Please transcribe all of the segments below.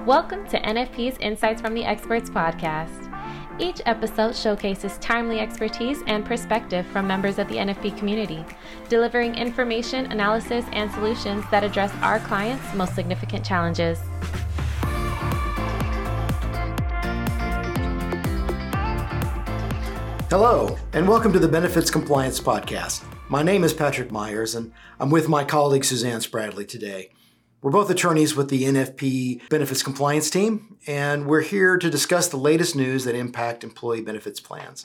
Welcome to NFP's Insights from the Experts podcast. Each episode showcases timely expertise and perspective from members of the NFP community, delivering information, analysis, and solutions that address our clients' most significant challenges. Hello, and welcome to the Benefits Compliance Podcast. My name is Patrick Myers, and I'm with my colleague Suzanne Spradley today. We're both attorneys with the NFP Benefits Compliance Team, and we're here to discuss the latest news that impact employee benefits plans.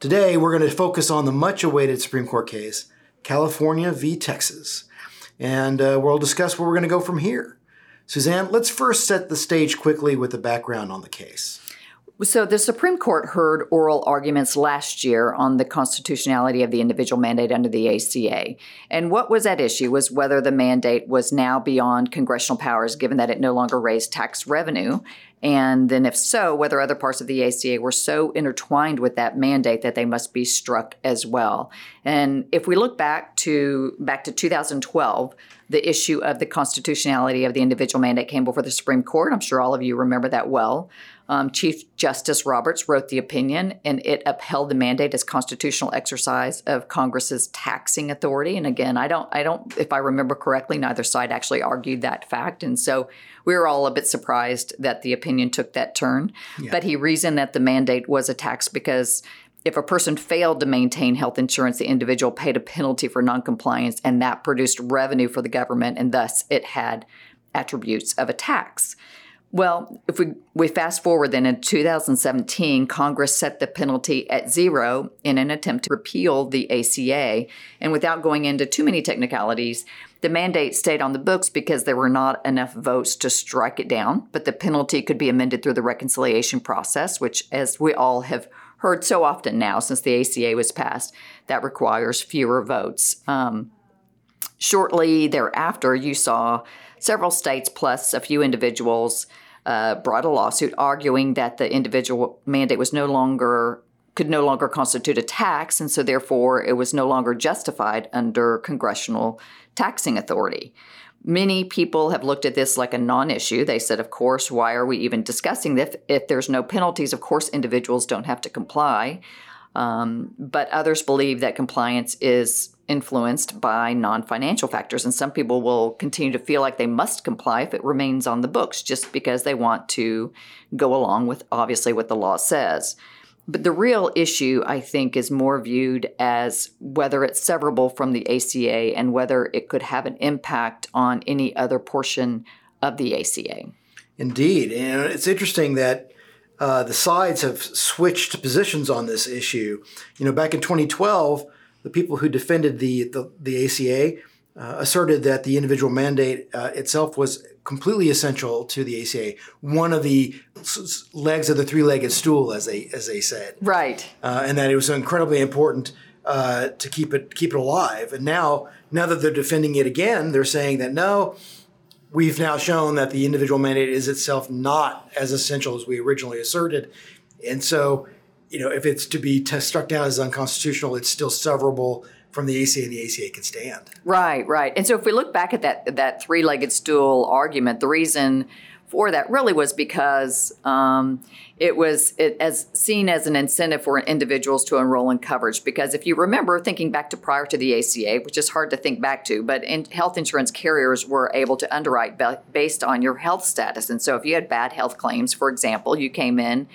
Today, we're going to focus on the much awaited Supreme Court case, California v. Texas, and uh, we'll discuss where we're going to go from here. Suzanne, let's first set the stage quickly with the background on the case. So, the Supreme Court heard oral arguments last year on the constitutionality of the individual mandate under the ACA. And what was at issue was whether the mandate was now beyond congressional powers, given that it no longer raised tax revenue. And then, if so, whether other parts of the ACA were so intertwined with that mandate that they must be struck as well. And if we look back to back to 2012, the issue of the constitutionality of the individual mandate came before the Supreme Court. I'm sure all of you remember that well. Um, Chief Justice Roberts wrote the opinion, and it upheld the mandate as constitutional exercise of Congress's taxing authority. And again, I don't, I don't, if I remember correctly, neither side actually argued that fact, and so we were all a bit surprised that the opinion took that turn. Yeah. But he reasoned that the mandate was a tax because if a person failed to maintain health insurance, the individual paid a penalty for noncompliance, and that produced revenue for the government, and thus it had attributes of a tax. Well, if we, we fast forward then in 2017, Congress set the penalty at zero in an attempt to repeal the ACA. And without going into too many technicalities, the mandate stayed on the books because there were not enough votes to strike it down. But the penalty could be amended through the reconciliation process, which, as we all have heard so often now since the ACA was passed, that requires fewer votes. Um, shortly thereafter, you saw Several states plus a few individuals uh, brought a lawsuit arguing that the individual mandate was no longer could no longer constitute a tax, and so therefore it was no longer justified under congressional taxing authority. Many people have looked at this like a non issue. They said, of course, why are we even discussing this? If there's no penalties, of course, individuals don't have to comply. Um, but others believe that compliance is influenced by non financial factors. And some people will continue to feel like they must comply if it remains on the books just because they want to go along with obviously what the law says. But the real issue, I think, is more viewed as whether it's severable from the ACA and whether it could have an impact on any other portion of the ACA. Indeed. And it's interesting that uh, the sides have switched positions on this issue. You know, back in 2012, the people who defended the the, the ACA uh, asserted that the individual mandate uh, itself was completely essential to the ACA, one of the legs of the three-legged stool, as they as they said. Right. Uh, and that it was incredibly important uh, to keep it keep it alive. And now, now that they're defending it again, they're saying that no, we've now shown that the individual mandate is itself not as essential as we originally asserted, and so you know, if it's to be t- struck down as unconstitutional, it's still severable from the ACA, and the ACA can stand. Right, right. And so if we look back at that that three-legged stool argument, the reason for that really was because um, it was it, as seen as an incentive for individuals to enroll in coverage. Because if you remember, thinking back to prior to the ACA, which is hard to think back to, but in, health insurance carriers were able to underwrite based on your health status. And so if you had bad health claims, for example, you came in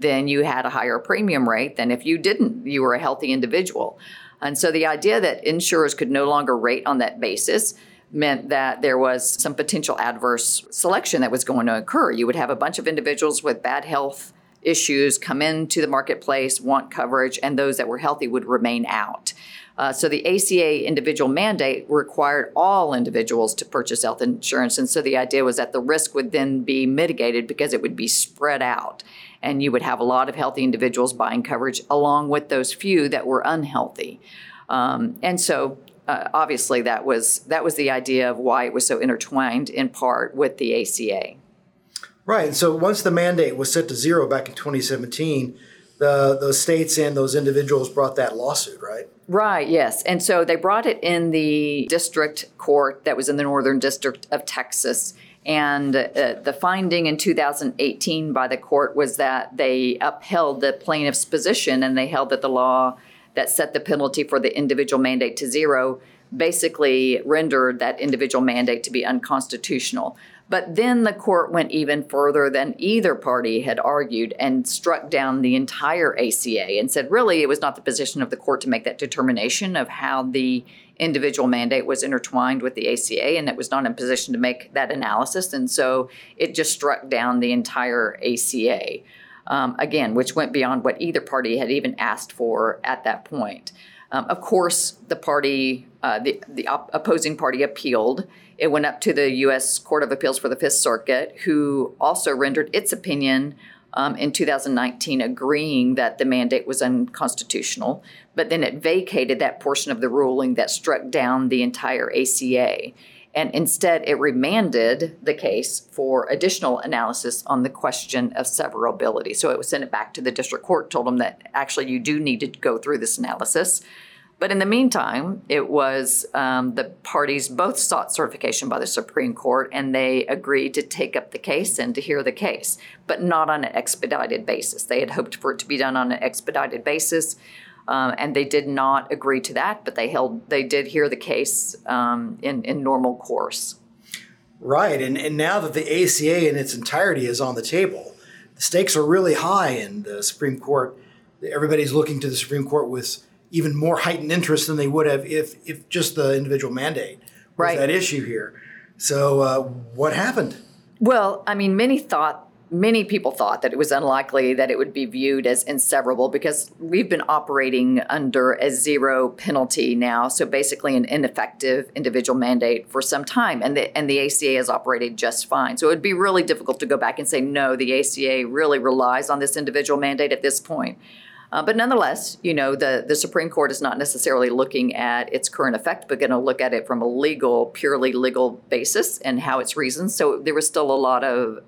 then you had a higher premium rate than if you didn't, you were a healthy individual. And so the idea that insurers could no longer rate on that basis meant that there was some potential adverse selection that was going to occur. You would have a bunch of individuals with bad health issues come into the marketplace, want coverage, and those that were healthy would remain out. Uh, so the ACA individual mandate required all individuals to purchase health insurance. And so the idea was that the risk would then be mitigated because it would be spread out. And you would have a lot of healthy individuals buying coverage along with those few that were unhealthy. Um, and so uh, obviously that was that was the idea of why it was so intertwined in part with the ACA. Right. So once the mandate was set to zero back in 2017, the those states and those individuals brought that lawsuit, right? Right, yes. And so they brought it in the district court that was in the Northern District of Texas. And uh, the finding in 2018 by the court was that they upheld the plaintiff's position and they held that the law that set the penalty for the individual mandate to zero basically rendered that individual mandate to be unconstitutional. But then the court went even further than either party had argued and struck down the entire ACA and said, really, it was not the position of the court to make that determination of how the individual mandate was intertwined with the ACA, and it was not in position to make that analysis. And so it just struck down the entire ACA, um, again, which went beyond what either party had even asked for at that point. Um, of course, the party, uh, the, the op- opposing party appealed. It went up to the U.S. Court of Appeals for the Fifth Circuit, who also rendered its opinion um, in 2019 agreeing that the mandate was unconstitutional, but then it vacated that portion of the ruling that struck down the entire ACA. And instead, it remanded the case for additional analysis on the question of severability. So it was sent it back to the district court, told them that actually you do need to go through this analysis. But in the meantime, it was um, the parties both sought certification by the Supreme Court and they agreed to take up the case and to hear the case, but not on an expedited basis. They had hoped for it to be done on an expedited basis. Um, and they did not agree to that, but they held they did hear the case um, in in normal course. Right, and and now that the ACA in its entirety is on the table, the stakes are really high, and the Supreme Court. Everybody's looking to the Supreme Court with even more heightened interest than they would have if if just the individual mandate was right. that issue here. So uh, what happened? Well, I mean, many thought many people thought that it was unlikely that it would be viewed as inseverable because we've been operating under a zero penalty now, so basically an ineffective individual mandate for some time, and the and the ACA has operated just fine. So it would be really difficult to go back and say no, the ACA really relies on this individual mandate at this point. Uh, but nonetheless, you know, the, the Supreme Court is not necessarily looking at its current effect, but going to look at it from a legal, purely legal basis and how it's reasoned. So there was still a lot of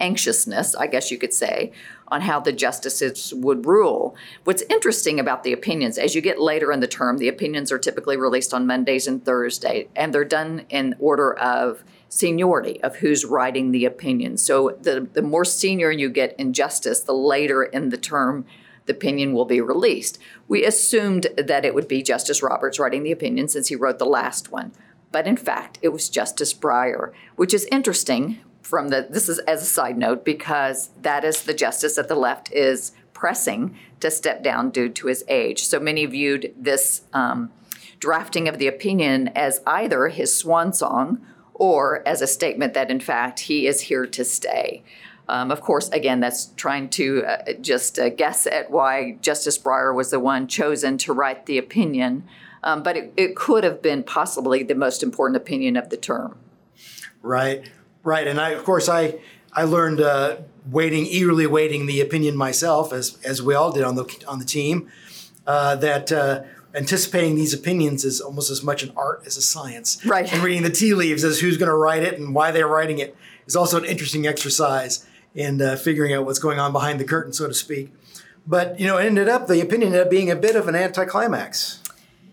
anxiousness, I guess you could say, on how the justices would rule. What's interesting about the opinions, as you get later in the term, the opinions are typically released on Mondays and Thursdays, and they're done in order of seniority of who's writing the opinion. So the, the more senior you get in justice, the later in the term the opinion will be released. We assumed that it would be Justice Roberts writing the opinion since he wrote the last one. But in fact, it was Justice Breyer, which is interesting from the this is as a side note because that is the justice that the left is pressing to step down due to his age. So many viewed this um, drafting of the opinion as either his swan song or as a statement that in fact he is here to stay. Um, of course, again, that's trying to uh, just uh, guess at why Justice Breyer was the one chosen to write the opinion, um, but it, it could have been possibly the most important opinion of the term. Right. Right, and I, of course, I I learned uh, waiting eagerly waiting the opinion myself, as as we all did on the on the team, uh, that uh, anticipating these opinions is almost as much an art as a science. Right, and reading the tea leaves as who's going to write it and why they're writing it is also an interesting exercise in uh, figuring out what's going on behind the curtain, so to speak. But you know, it ended up the opinion ended up being a bit of an anticlimax.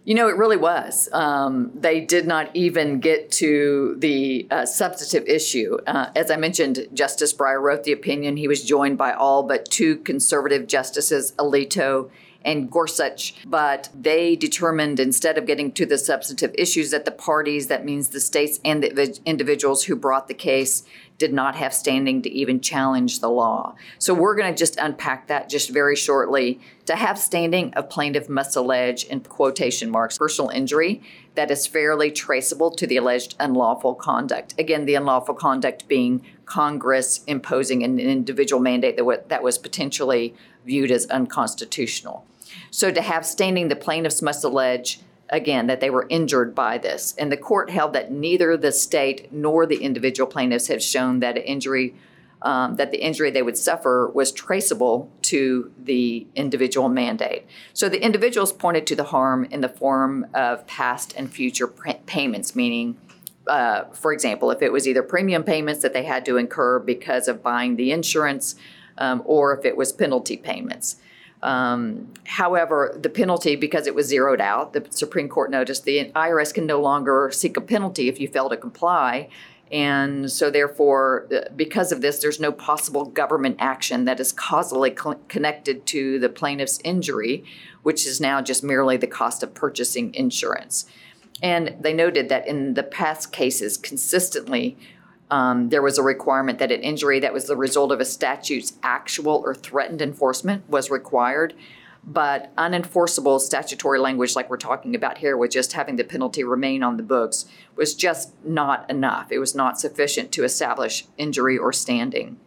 You know, it really was. Um, they did not even get to the uh, substantive issue. Uh, as I mentioned, Justice Breyer wrote the opinion. He was joined by all but two conservative justices, Alito and Gorsuch, but they determined instead of getting to the substantive issues that the parties, that means the states and the individuals who brought the case, did not have standing to even challenge the law. So we're going to just unpack that just very shortly. To have standing, a plaintiff must allege, in quotation marks, personal injury that is fairly traceable to the alleged unlawful conduct. Again, the unlawful conduct being Congress imposing an individual mandate that, that was potentially viewed as unconstitutional. So to have standing, the plaintiffs must allege again that they were injured by this. And the court held that neither the state nor the individual plaintiffs had shown that injury. Um, that the injury they would suffer was traceable to the individual mandate. So the individuals pointed to the harm in the form of past and future payments, meaning, uh, for example, if it was either premium payments that they had to incur because of buying the insurance, um, or if it was penalty payments. Um, however, the penalty, because it was zeroed out, the Supreme Court noticed the IRS can no longer seek a penalty if you fail to comply. And so, therefore, uh, because of this, there's no possible government action that is causally cl- connected to the plaintiff's injury, which is now just merely the cost of purchasing insurance. And they noted that in the past cases, consistently, um, there was a requirement that an injury that was the result of a statute's actual or threatened enforcement was required. But unenforceable statutory language, like we're talking about here, with just having the penalty remain on the books, was just not enough. It was not sufficient to establish injury or standing.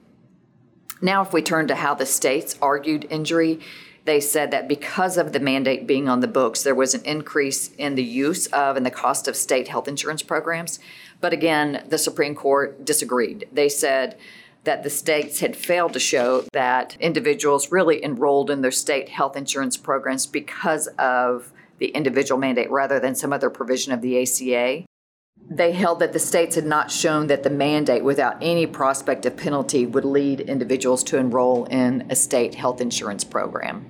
Now, if we turn to how the states argued injury, they said that because of the mandate being on the books, there was an increase in the use of and the cost of state health insurance programs. But again, the Supreme Court disagreed. They said that the states had failed to show that individuals really enrolled in their state health insurance programs because of the individual mandate rather than some other provision of the ACA. They held that the states had not shown that the mandate, without any prospect of penalty, would lead individuals to enroll in a state health insurance program.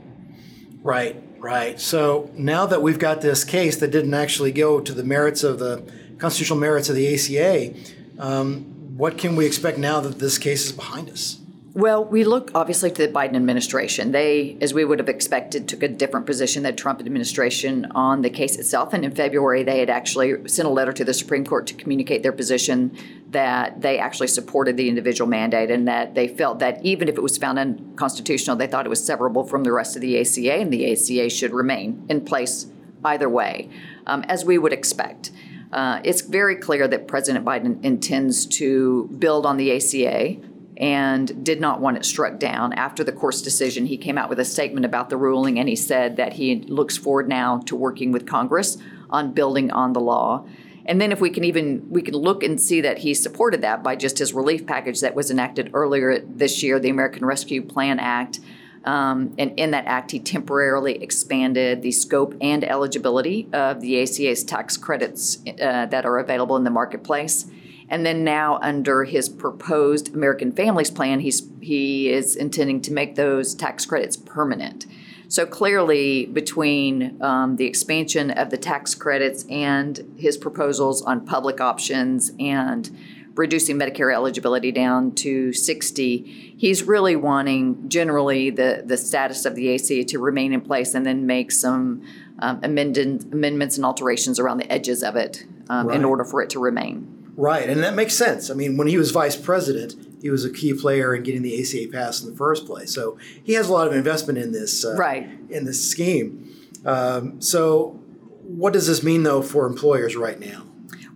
Right, right. So now that we've got this case that didn't actually go to the merits of the constitutional merits of the ACA, um, what can we expect now that this case is behind us? Well, we look obviously to the Biden administration. They, as we would have expected, took a different position than Trump administration on the case itself. And in February, they had actually sent a letter to the Supreme Court to communicate their position that they actually supported the individual mandate and that they felt that even if it was found unconstitutional, they thought it was severable from the rest of the ACA, and the ACA should remain in place either way, um, as we would expect. Uh, it's very clear that President Biden intends to build on the ACA and did not want it struck down. After the court's decision, he came out with a statement about the ruling and he said that he looks forward now to working with Congress on building on the law. And then if we can even we can look and see that he supported that by just his relief package that was enacted earlier this year, the American Rescue Plan Act, um, and in that act, he temporarily expanded the scope and eligibility of the ACA's tax credits uh, that are available in the marketplace. And then now, under his proposed American Families Plan, he's, he is intending to make those tax credits permanent. So clearly, between um, the expansion of the tax credits and his proposals on public options and reducing Medicare eligibility down to 60, he's really wanting generally the, the status of the ACA to remain in place and then make some um, amended, amendments and alterations around the edges of it um, right. in order for it to remain. Right, and that makes sense. I mean, when he was vice president, he was a key player in getting the ACA passed in the first place. So he has a lot of investment in this, uh, right. in this scheme. Um, so, what does this mean though for employers right now?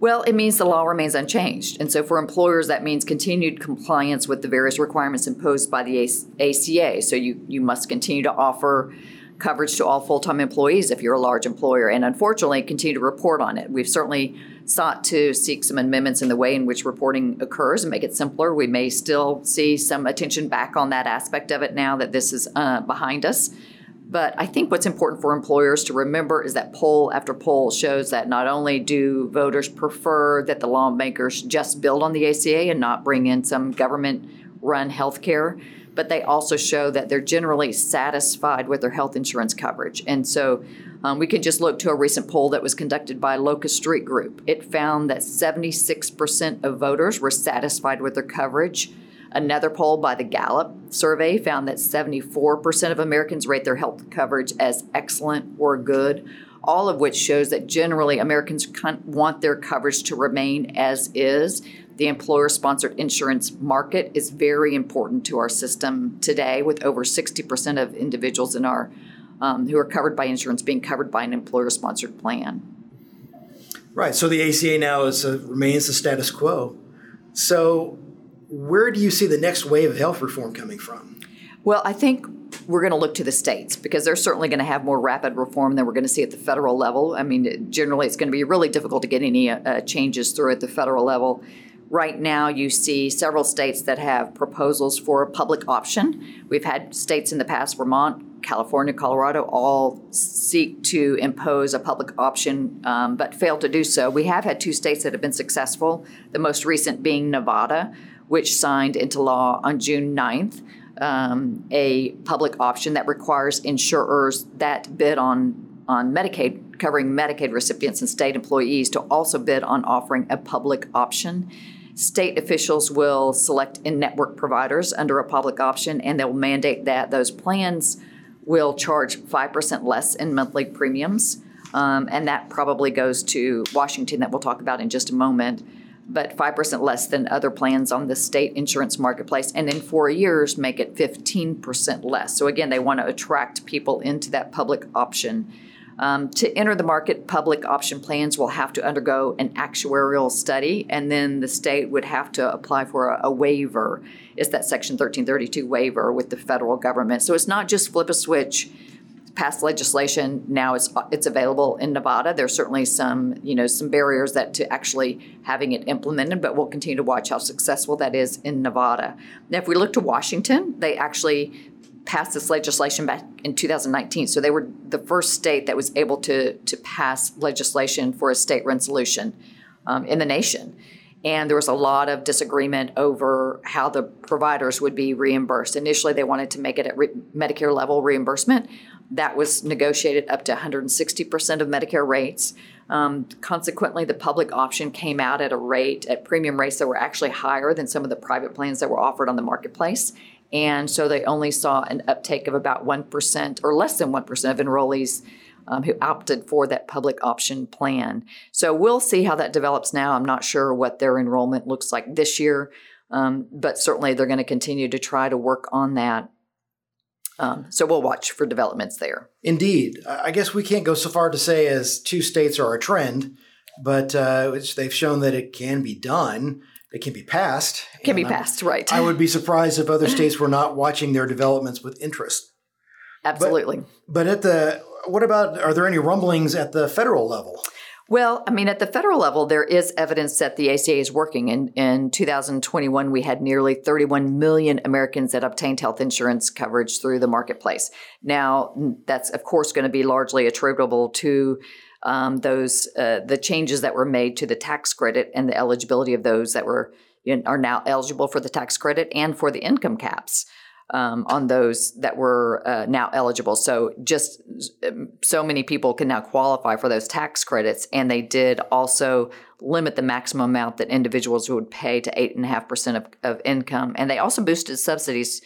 Well, it means the law remains unchanged. And so for employers, that means continued compliance with the various requirements imposed by the ACA. So you, you must continue to offer coverage to all full time employees if you're a large employer, and unfortunately, continue to report on it. We've certainly sought to seek some amendments in the way in which reporting occurs and make it simpler. We may still see some attention back on that aspect of it now that this is uh, behind us. But I think what's important for employers to remember is that poll after poll shows that not only do voters prefer that the lawmakers just build on the ACA and not bring in some government run health care, but they also show that they're generally satisfied with their health insurance coverage. And so um, we can just look to a recent poll that was conducted by Locust Street Group. It found that 76% of voters were satisfied with their coverage Another poll by the Gallup survey found that 74% of Americans rate their health coverage as excellent or good, all of which shows that generally Americans want their coverage to remain as is. The employer sponsored insurance market is very important to our system today, with over 60% of individuals in our um, who are covered by insurance being covered by an employer sponsored plan. Right. So the ACA now is uh, remains the status quo. So where do you see the next wave of health reform coming from? Well, I think we're going to look to the states because they're certainly going to have more rapid reform than we're going to see at the federal level. I mean, generally, it's going to be really difficult to get any uh, changes through at the federal level. Right now, you see several states that have proposals for a public option. We've had states in the past, Vermont, California, Colorado, all seek to impose a public option, um, but fail to do so. We have had two states that have been successful, the most recent being Nevada, which signed into law on June 9th um, a public option that requires insurers that bid on on Medicaid, covering Medicaid recipients and state employees, to also bid on offering a public option. State officials will select in network providers under a public option, and they'll mandate that those plans will charge 5% less in monthly premiums. Um, and that probably goes to Washington, that we'll talk about in just a moment, but 5% less than other plans on the state insurance marketplace. And in four years, make it 15% less. So again, they want to attract people into that public option um, to enter the market, public option plans will have to undergo an actuarial study, and then the state would have to apply for a, a, waiver. It's that Section 1332 waiver with the federal government. So it's not just flip a switch, pass legislation. Now it's it's available in Nevada. There's certainly some you know some barriers that to actually having it implemented, but we'll continue to watch how successful that is in Nevada. Now, if we look to Washington, they actually passed this legislation back in 2019. So they were the first state that was able to, to pass legislation for a state run solution um, in the nation. And there was a lot of disagreement over how the providers would be reimbursed. Initially, they wanted to make it at re- Medicare level reimbursement. That was negotiated up to 160% of Medicare rates. Um, consequently, the public option came out at a rate, at premium rates that were actually higher than some of the private plans that were offered on the marketplace. And so they only saw an uptake of about 1% or less than 1% of enrollees um, who opted for that public option plan. So we'll see how that develops now. I'm not sure what their enrollment looks like this year, um, but certainly they're going to continue to try to work on that. Um, so we'll watch for developments there. Indeed. I guess we can't go so far to say as two states are a trend, but uh, they've shown that it can be done it can be passed. Can be passed, right. I would be surprised if other states were not watching their developments with interest. Absolutely. But, but at the what about are there any rumblings at the federal level? Well, I mean, at the federal level, there is evidence that the ACA is working. In, in 2021, we had nearly 31 million Americans that obtained health insurance coverage through the marketplace. Now, that's, of course, going to be largely attributable to um, those uh, the changes that were made to the tax credit and the eligibility of those that were are now eligible for the tax credit and for the income caps um, on those that were uh, now eligible. So just um, so many people can now qualify for those tax credits, and they did also limit the maximum amount that individuals would pay to eight and a half percent of, of income, and they also boosted subsidies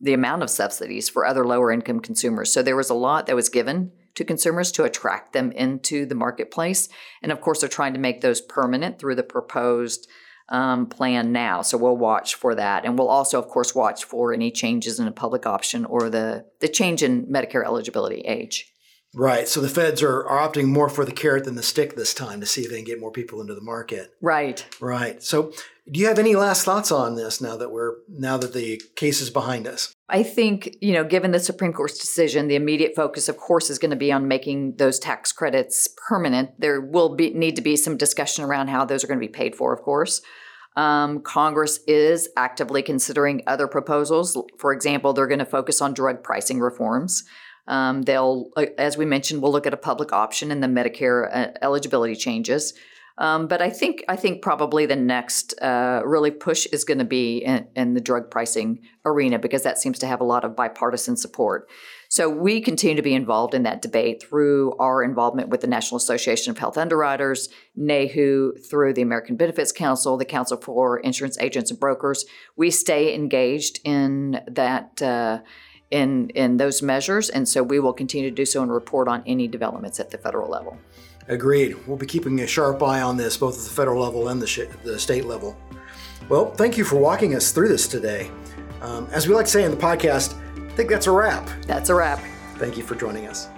the amount of subsidies for other lower income consumers. So there was a lot that was given to consumers to attract them into the marketplace. And of course, they're trying to make those permanent through the proposed um, plan now. So we'll watch for that. And we'll also, of course, watch for any changes in a public option or the, the change in Medicare eligibility age. Right. So the feds are, are opting more for the carrot than the stick this time to see if they can get more people into the market. Right. Right. So do you have any last thoughts on this now that we're now that the case is behind us? I think, you know, given the Supreme Court's decision, the immediate focus, of course, is going to be on making those tax credits permanent. There will be need to be some discussion around how those are going to be paid for, of course. Um, Congress is actively considering other proposals. For example, they're going to focus on drug pricing reforms. Um, they'll, uh, as we mentioned, we'll look at a public option and the Medicare uh, eligibility changes. Um, but I think I think probably the next uh, really push is going to be in, in, the drug pricing arena because that seems to have a lot of bipartisan support. So we continue to be involved in that debate through our involvement with the National Association of Health Underwriters, NAHU, through the American Benefits Council, the Council for Insurance Agents and Brokers. We stay engaged in that. Uh, in in those measures, and so we will continue to do so and report on any developments at the federal level. Agreed. We'll be keeping a sharp eye on this, both at the federal level and the, sh- the state level. Well, thank you for walking us through this today. Um, as we like to say in the podcast, I think that's a wrap. That's a wrap. Thank you for joining us.